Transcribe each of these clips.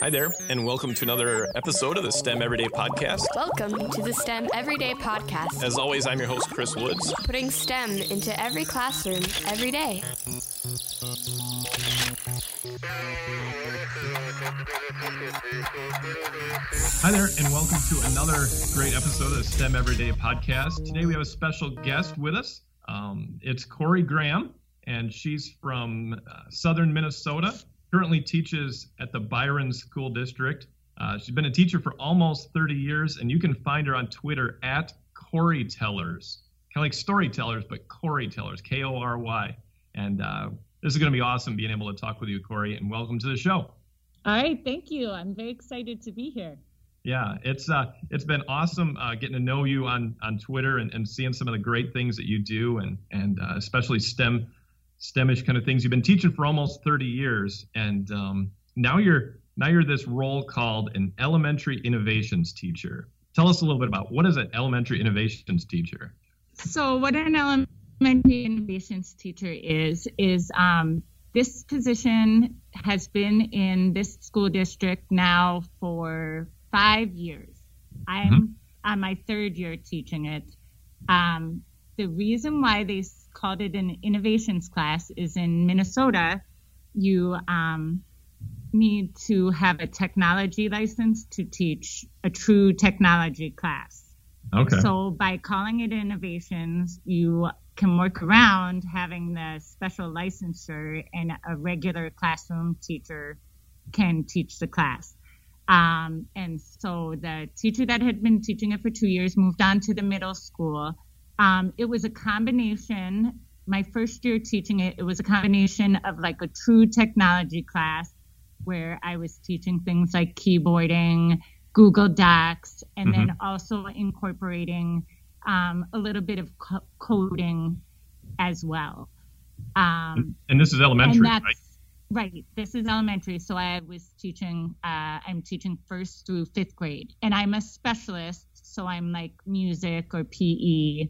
Hi there, and welcome to another episode of the STEM Everyday Podcast. Welcome to the STEM Everyday Podcast, As always, I'm your host, Chris Woods. putting STEM into every classroom every day. Hi there, and welcome to another great episode of the STEM Everyday Podcast. Today we have a special guest with us. Um, it's Kory Graham, and she's from uh, southern Minnesota. Currently teaches at the Byron School District. Uh, she's been a teacher for almost 30 years, and you can find her on Twitter at Kory Tellers, kind of like storytellers, but Kory Tellers, K O R Y. And uh, this is going to be awesome being able to talk with you, Kory, and welcome to the show. All right, thank you. I'm very excited to be here. Yeah, it's uh, it's been awesome uh, getting to know you on on Twitter and, and seeing some of the great things that you do, and and uh, especially STEM STEMish kind of things. You've been teaching for almost 30 years, and um, now you're now you're this role called an elementary innovations teacher. Tell us a little bit about what is an elementary innovations teacher? So, what an elementary innovations teacher is is um, this position has been in this school district now for five years. I'm on my third year teaching it. Um, the reason why they called it an innovations class is in Minnesota, you um, need to have a technology license to teach a true technology class. Okay. So by calling it innovations, you can work around having the special licensure and a regular classroom teacher can teach the class. Um, and so the teacher that had been teaching it for two years moved on to the middle school. Um, it was a combination. My first year teaching it, it was a combination of like a true technology class where I was teaching things like keyboarding, Google Docs, and then also incorporating um, a little bit of co- coding as well. Um, and this is elementary, right? right. This is elementary, so I was teaching. Uh, I'm teaching first through fifth grade, and I'm a specialist, so I'm like music or PE.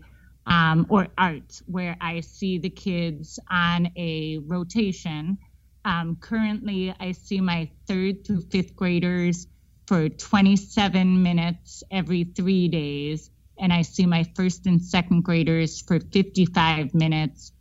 Um, or art, where I see the kids on a rotation. Um, currently, I see my third through fifth graders for 27 minutes every three days, and I see my first and second graders for 55 minutes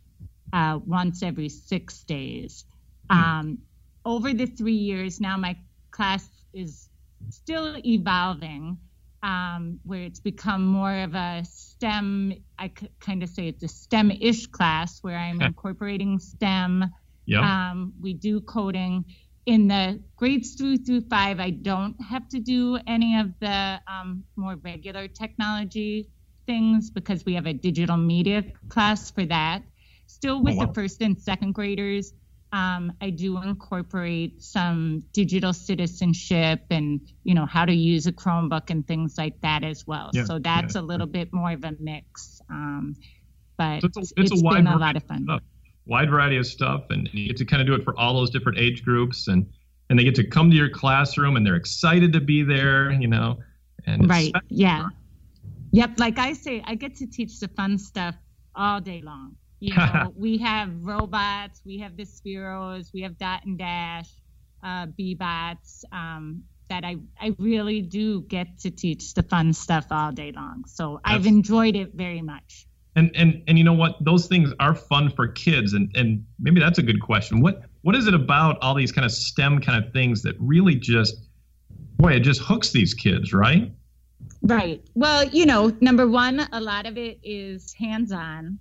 uh, once every six days. Um, over the three years, now my class is still evolving, um, where it's become more of a STEM, I c- kind of say it's a STEM ish class where I'm incorporating STEM. Yep. Um, we do coding. In the grades through through five, I don't have to do any of the um, more regular technology things because we have a digital media class for that. Still with Oh, wow. the first and second graders, um, I do incorporate some digital citizenship and you know how to use a Chromebook and things like that as well. Yeah, so that's yeah, a little bit more of a mix. Um, but So it's a, it's it's a wide been a variety lot of fun. stuff. Wide variety of stuff, and you get to kind of do it for all those different age groups, and and they get to come to your classroom, and they're excited to be there, you know. And Right. Yeah. Yep. Like I say, I get to teach the fun stuff all day long. You know, we have robots, we have the Spheros, we have Dot and Dash, uh, B-Bots, um, that I, I really do get to teach the fun stuff all day long. So I've enjoyed it very much. And and and you know what? Those things are fun for kids, and and maybe that's a good question. What what is it about all these kind of STEM kind of things that really just, boy, it just hooks these kids, right? Right. Well, you know, number one, a lot of it is hands-on.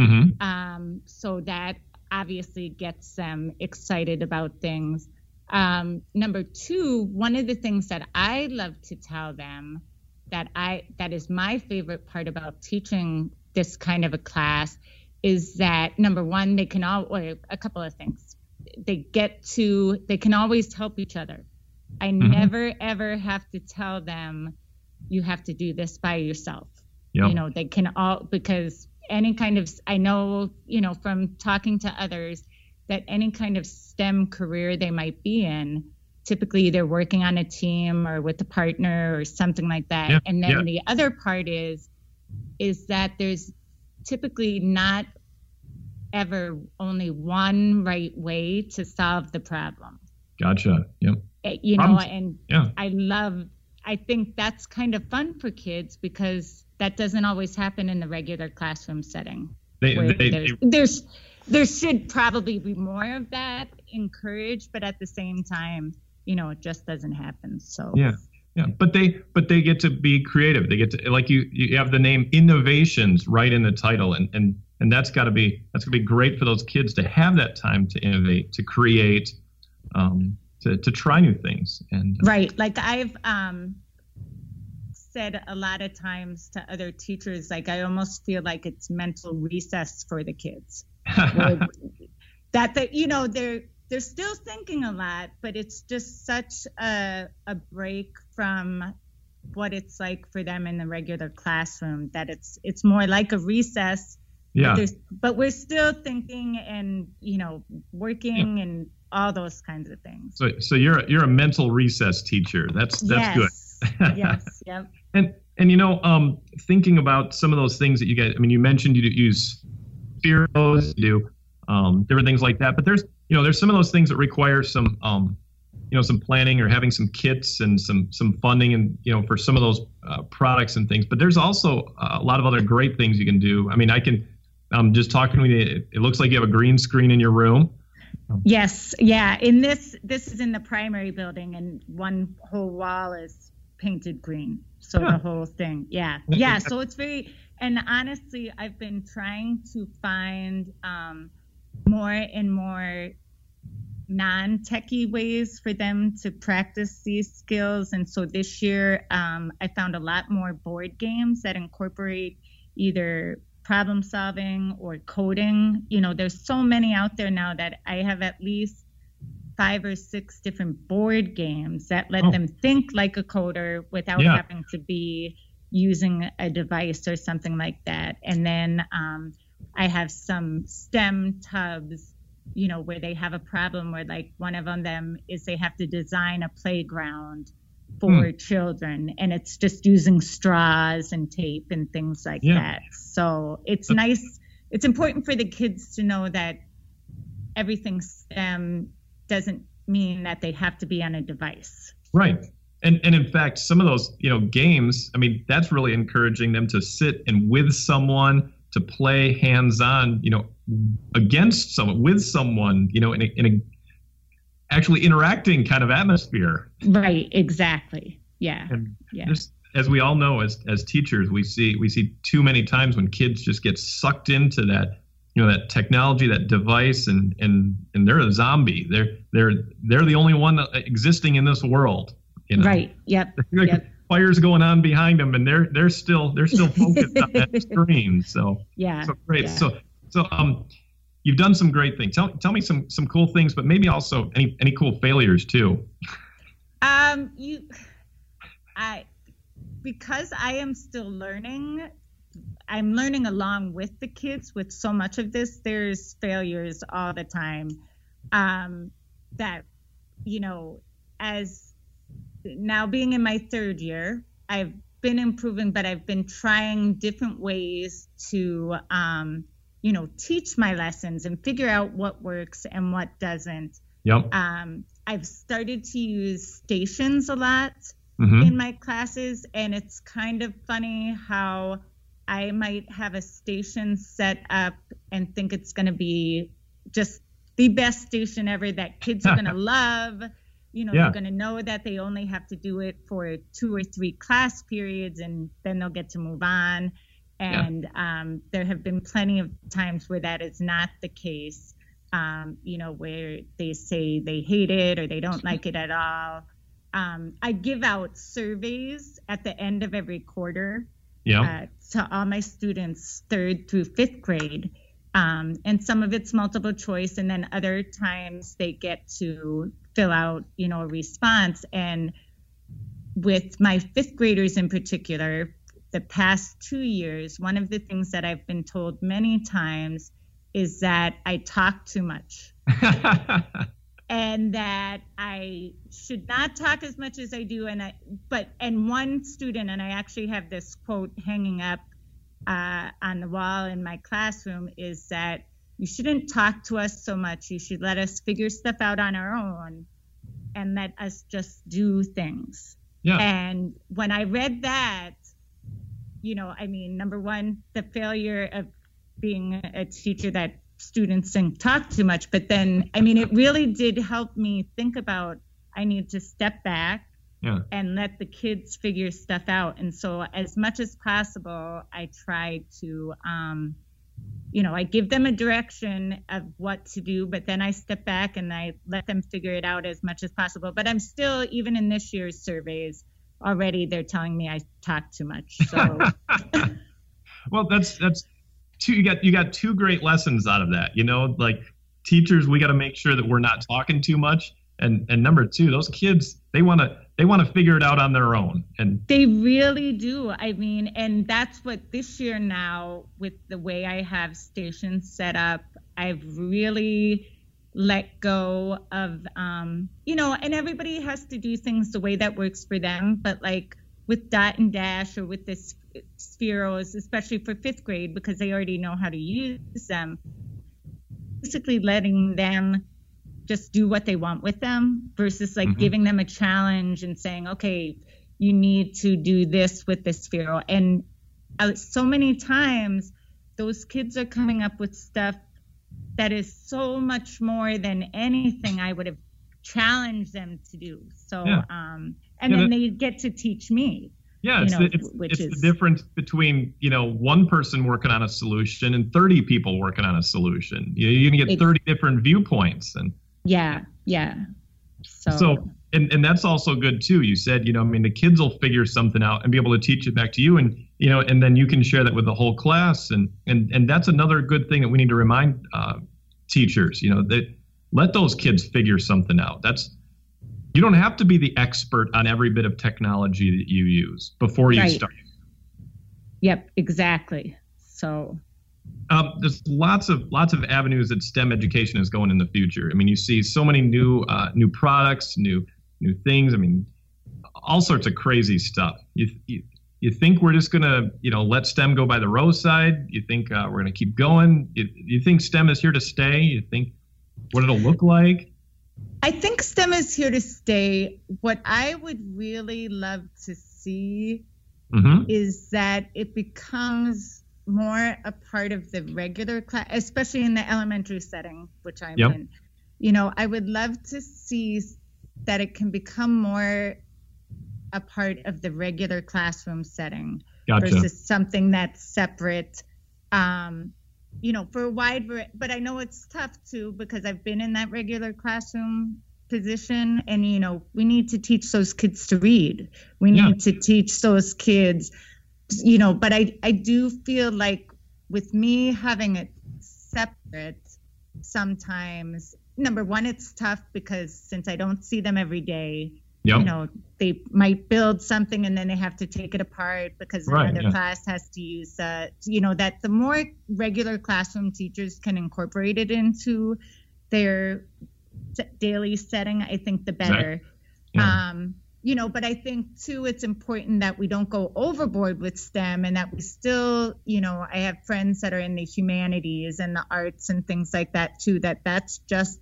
Mm-hmm. Um, so that obviously gets them excited about things. Um, number two, one of the things that I love to tell them that I that is my favorite part about teaching this kind of a class is that number one, they can all a couple of things. They get to they can always help each other. I never ever have to tell them you have to do this by yourself Yep. you know they can all because any kind of i know you know from talking to others that any kind of stem career they might be in typically they're working on a team or with a partner or something like that and then the other part is is that there's typically not ever only one right way to solve the problem Gotcha. Yep. Eh, You know, and Yeah. I love. I think that's kind of fun for kids because that doesn't always happen in the regular classroom setting. They, they, there's, there's there should probably be more of that encouraged, but at the same time, you know, it just doesn't happen. So Yeah. Yeah, but they but they get to be creative. They get to like you you have the name innovations right in the title, and and and that's got to be that's gonna be great for those kids to have that time to innovate, to create, um, to to try new things. And uh, Right. Like I've um said a lot of times to other teachers, like I almost feel like it's mental recess for the kids. That they you know, they're they're still thinking a lot, but it's just such a a break from what it's like for them in the regular classroom that it's it's more like a recess yeah, there's, but we're still thinking and you know working and all those kinds of things so so you're you're a mental recess teacher. That's that's good. yes yes yep And and you know, um, thinking about some of those things that you guys, I mean, you mentioned you do use Spheros, you do um, different things like that. But there's you know, there's some of those things that require some um, you know, some planning or having some kits and some some funding and you know for some of those uh, products and things. But there's also a lot of other great things you can do. I mean, I can. I'm just talking with you. It, it looks like you have a green screen in your room. yes yeah in this this is in the primary building and one whole wall is painted green so Yeah. the whole thing yeah yeah so it's very and honestly i've been trying to find um more and more non-techie ways for them to practice these skills and so this year um, i found a lot more board games that incorporate either problem solving or coding you know there's so many out there now that i have at least five or six different board games that let Oh. them think like a coder without Yeah. having to be using a device or something like that and then um, i have some stem tubs you know where they have a problem where like one of them is they have to design a playground Hmm. for children and it's just using straws and tape and things like Yeah. that so it's nice it's important for the kids to know that everything stem doesn't mean that they have to be on a device Right. And and in fact, some of those, you know, games, I mean, that's really encouraging them to sit and with someone to play hands-on, you know, against someone, with someone, you know, in a, in a actually interacting kind of atmosphere. right exactly yeah And yeah as we all know as as teachers, we see we see too many times when kids just get sucked into that you know that technology that device and and and they're a zombie they're they're they're the only one existing in this world you know? right yep like Yep. fires going on behind them and they're they're still they're still focused on that screen so yeah so great yeah. so so um you've done some great things tell, tell me some some cool things but maybe also any any cool failures too Um, you, I, because I am still learning, I'm learning along with the kids with so much of this. There's failures all the time. Um, that, you know, as now being in my third year, I've been improving, but I've been trying different ways to, um, you know, teach my lessons and figure out what works and what doesn't yep um, I've started to use stations a lot hmm in my classes, and it's kind of funny how I might have a station set up and think it's going to be just the best station ever that kids are going to love. You know, Yeah. they're going to know that they only have to do it for two or three class periods, and then they'll get to move on. Yeah. And um, there have been plenty of times where that is not the case um, you know, where they say they hate it or they don't like it at all. Um, I give out surveys at the end of every quarter yeah uh, to all my students, third through fifth grade. Um, and some of it's multiple choice, and then other times they get to fill out, you know, a response. And with my fifth graders in particular, the past two years, one of the things that I've been told many times is that I talk too much and that I should not talk as much as I do. And I, but, and one student, and I actually have this quote hanging up uh, on the wall in my classroom, is that you shouldn't talk to us so much. You should let us figure stuff out on our own. and let us just do things. Yeah. And when I read that, you know, I mean, number one, the failure of being a teacher that students didn't talk too much, but then, I mean, it really did help me think about I need to step back yeah. and let the kids figure stuff out. And so, as much as possible, I try to, um, you know, I give them a direction of what to do, but then I step back and I let them figure it out as much as possible. But I'm still, even in this year's surveys, already they're telling me I talk too much. So, well, that's that's two. You got you got two great lessons out of that. You know, like teachers, we got to make sure that we're not talking too much. And and number two, those kids, they want to they want to figure it out on their own and they really do i mean and that's what this year now with the way i have stations set up i've really let go of um you know and everybody has to do things the way that works for them but like with dot and dash or with this spheros especially for fifth grade because they already know how to use them basically letting them just do what they want with them versus like mm-hmm. giving them a challenge and saying, okay, you need to do this with this Sphero. And uh, so many times those kids are coming up with stuff that is so much more than anything I would have challenged them to do. So, yeah. um, and yeah, then that, they get to teach me. Yeah, it's, know, the, it's, it's is, the difference between you know one person working on a solution and 30 people working on a solution. You're gonna get 30 different viewpoints, and yeah, yeah. So, so and, and that's also good too. You said, you know, I mean, the kids will figure something out and be able to teach it back to you, and you know, and then you can share that with the whole class, and and and that's another good thing that we need to remind uh, teachers. You know, that let those kids figure something out. That's you don't have to be the expert on every bit of technology that you use before you right. start. Yep, exactly. So um, there's lots of lots of avenues that STEM education is going in the future. I mean, you see so many new uh, new products, new new things. I mean, all sorts of crazy stuff. You, you, you think we're just gonna you know let STEM go by the roadside? You think uh, we're gonna keep going? You, you think STEM is here to stay? You think what it'll look like? I think STEM is here to stay. What I would really love to see mm-hmm. is that it becomes more a part of the regular class, especially in the elementary setting, which I'm yep. in. You know, I would love to see that it can become more a part of the regular classroom setting gotcha. versus something that's separate. Um, you know, for a wide, but I know it's tough too because I've been in that regular classroom position, and you know, we need to teach those kids to read. We yeah. need to teach those kids you know, but I, I do feel like with me having it separate, sometimes, number one, it's tough because since I don't see them every day, yep. you know, they might build something and then they have to take it apart because right, another yeah. class has to use, uh, you know, that the more regular classroom teachers can incorporate it into their daily setting, I think the better. Exactly. Yeah. Um, you know, but I think too, it's important that we don't go overboard with STEM and that we still, you know, I have friends that are in the humanities and the arts and things like that too, that that's just,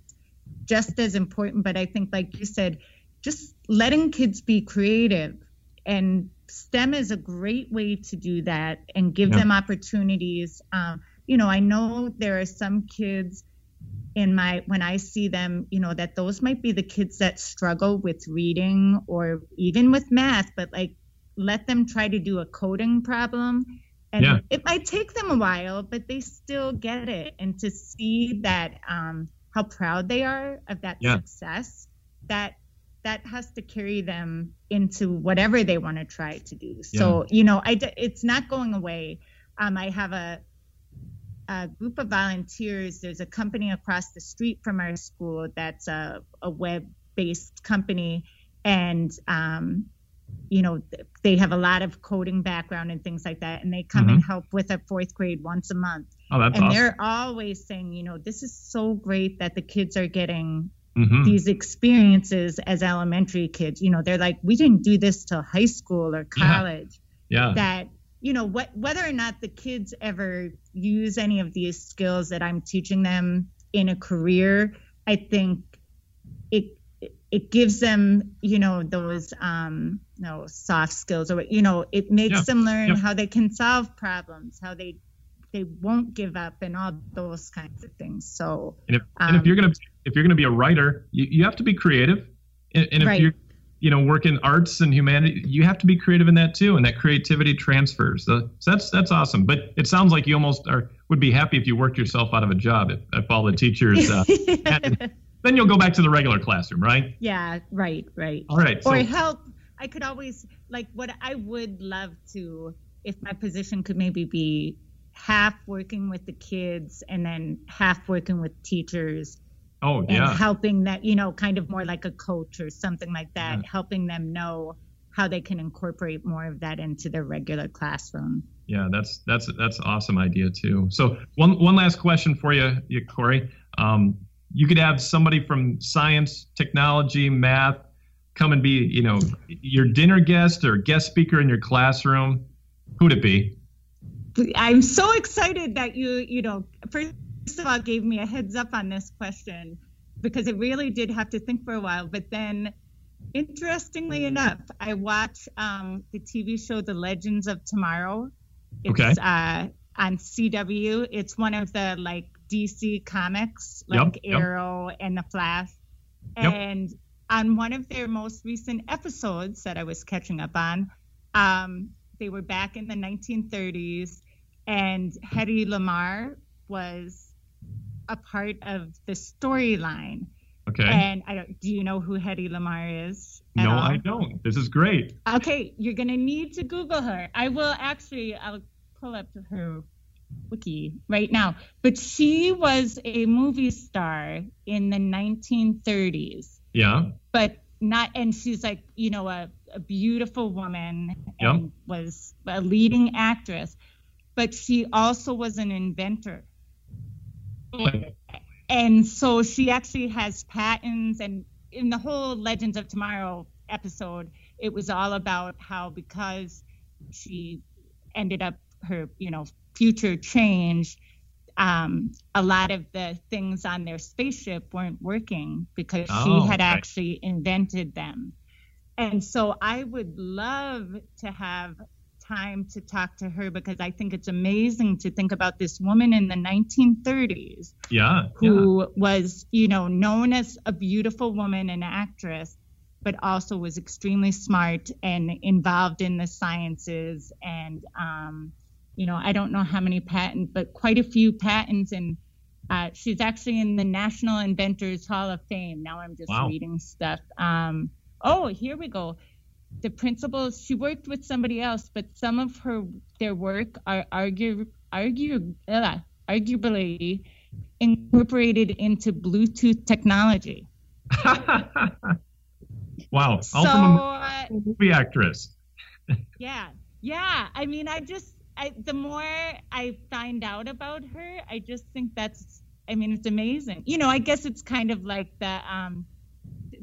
just as important. But I think, like you said, just letting kids be creative and STEM is a great way to do that and give yeah. them opportunities. Um, you know, I know there are some kids in my when I see them, you know, that those might be the kids that struggle with reading or even with math, but like let them try to do a coding problem. And yeah. it might take them a while, but they still get it. And to see that um, how proud they are of that yeah. success, that that has to carry them into whatever they want to try to do. Yeah. So you know, I it's not going away. Um, I have a a group of volunteers. There's a company across the street from our school that's a, a web based company. And, um, you know, they have a lot of coding background and things like that. And they come mm-hmm. and help with a fourth grade once a month. Oh, that's and awesome. they're always saying, you know, this is so great that the kids are getting Mm-hmm. these experiences as elementary kids. You know, they're like, we didn't do this till high school or college. Yeah. yeah. That you know what whether or not the kids ever use any of these skills that i'm teaching them in a career i think it it gives them, you know, those um, you know, soft skills, or you know, it makes Yeah. them learn how they can solve problems, how they they won't give up, and all those kinds of things. So And if and if Um, you're gonna if you're gonna be a writer, you, you have to be creative. And, and if Right. you're you know work in arts and humanity, you have to be creative in that too, and that creativity transfers. So, so that's that's awesome. But it sounds like you almost are would be happy if you worked yourself out of a job if, if all the teachers. Uh, had- then you'll go back to the regular classroom, right? yeah, right, right. All right. So or help. I could always like what I would love to if my position could maybe be half working with the kids and then half working with teachers oh and yeah, helping that you know kind of more like a coach or something like that Yeah. helping them know how they can incorporate more of that into their regular classroom yeah. That's that's that's an awesome idea too. So one one last question for you, you Kory. Um, you could have somebody from science, technology, math come and be, you know, your dinner guest or guest speaker in your classroom. Who'd it be? i'm so excited that you you know first of all gave me a heads up on this question because it really did have to think for a while but then interestingly enough i watch um, the tv show the legends of tomorrow it's Okay. uh, on cw it's one of the like dc comics like yep. arrow and the flash Yep. and on one of their most recent episodes that i was catching up on um, they were back in the 1930s and Hedy Lamarr was a part of the storyline. Okay. And I don't, do you know who Hedy Lamarr is? no, all? I don't. This is great. Okay, you're gonna need to Google her. I will actually. I'll pull up her wiki right now. But she was a movie star in the 1930s, Yeah. but not. And she's like, you know, a, a beautiful woman Yep. and was a leading actress. But she also was an inventor. And so she actually has patents and in the whole legends of tomorrow episode it was all about how because she ended up her you know future changed um, a lot of the things on their spaceship weren't working because Oh, she had okay. actually invented them and so i would love to have time to talk to her because i think it's amazing to think about this woman in the 1930s Yeah. yeah. who was, you know, known as a beautiful woman and actress, but also was extremely smart and involved in the sciences. And, um, you know, I don't know how many patents, but quite a few patents. And uh, she's actually in the National Inventors Hall of Fame. Now I'm just Wow. reading stuff. Um, oh, here we go. The principles, she worked with somebody else, but some of her their work are argue, argue, uh, arguably incorporated into Bluetooth technology. wow. So, uh, movie actress. yeah, yeah. I mean, I just, I, the more I find out about her, I just think that's, I mean, it's amazing. You know, I guess it's kind of like the, um,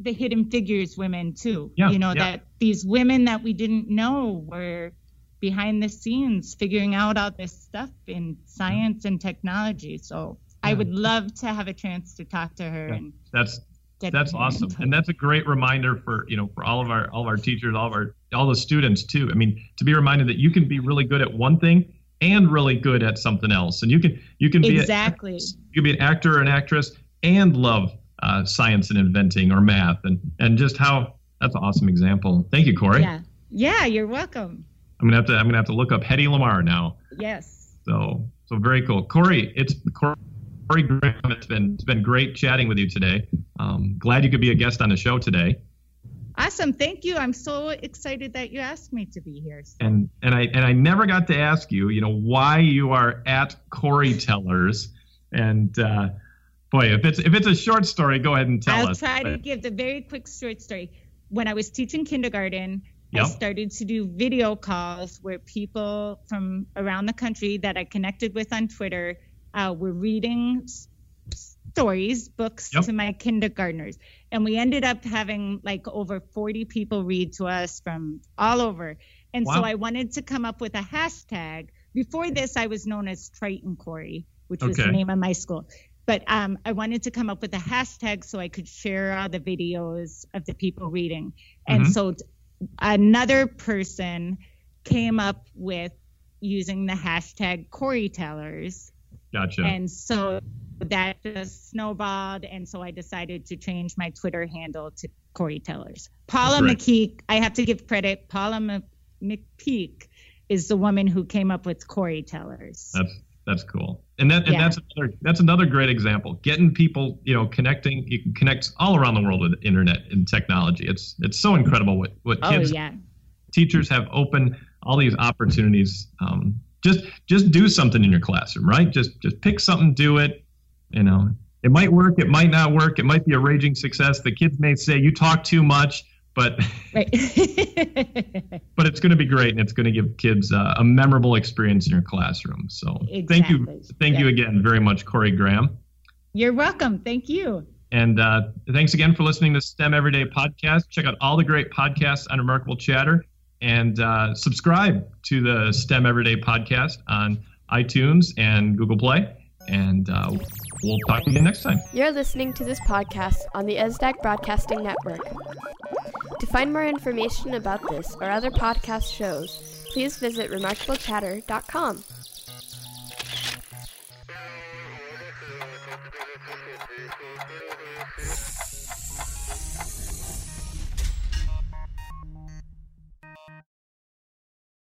the hidden figures women too. Yeah, you know, yeah. that these women that we didn't know were behind the scenes figuring out all this stuff in science and technology. So I would love to have a chance to talk to her Yeah. and That's that's awesome and that's a great reminder for you know for all of our all of our teachers all of our all the students too i mean to be reminded that you can be really good at one thing and really good at something else and you can you can be a- exactly. you can be an actor or an actress and love uh, science and inventing or math and and just how that's an awesome example thank you kory Yeah. Yeah, you're welcome. i'm gonna have to i'm gonna have to look up hedy lamarr now Yes. so so very cool kory it's kory graham it's been it's been great chatting with you today um, glad you could be a guest on the show today Awesome. Thank you. I'm so excited that you asked me to be here. So- and and I and I never got to ask you, you know, why you are at Kory Tellers, and uh, boy, if it's if it's a short story, go ahead and tell us. I'll us. try to give the very quick short story. When I was teaching kindergarten, I started to do video calls where people from around the country that I connected with on Twitter uh, were reading stories, books Yep. to my kindergartners. And we ended up having like over 40 people read to us from all over. And so I wanted to come up with a hashtag. Before this, I was known as Triton Kory, which was the name of my school. But um, I wanted to come up with a hashtag so I could share all the videos of the people reading. And Mhm. so another person came up with using the hashtag Kory Tellers. Gotcha. And so that just snowballed. And so I decided to change my Twitter handle to Kory Tellers. Paula Great. McKeek, I have to give credit. Paula M- McPeak is the woman who came up with Kory Tellers. That's that's cool, and that and Yeah. that's another that's another great example. Getting people, you know, connecting. You can connect all around the world with internet and technology. It's it's so incredible what what oh, kids yeah. teachers have open all these opportunities. Um, just just do something in your classroom, right? Just just pick something, do it. You know, it might work, it might not work, it might be a raging success. The kids may say you talk too much, but Right. but it's going to be great, and it's going to give kids uh, a memorable experience in your classroom. So thank you, Exactly. thank you again very much, Kory Graham. You're welcome. Thank you. And uh, thanks again for listening to STEM Everyday Podcast. Check out all the great podcasts on Remarkable Chatter and uh, subscribe to the STEM Everyday Podcast on iTunes and Google Play. And uh, we'll talk again next time. You're listening to this podcast on the ESDAC Broadcasting Network. To find more information about this or other podcast shows, please visit remarkablechatter.com.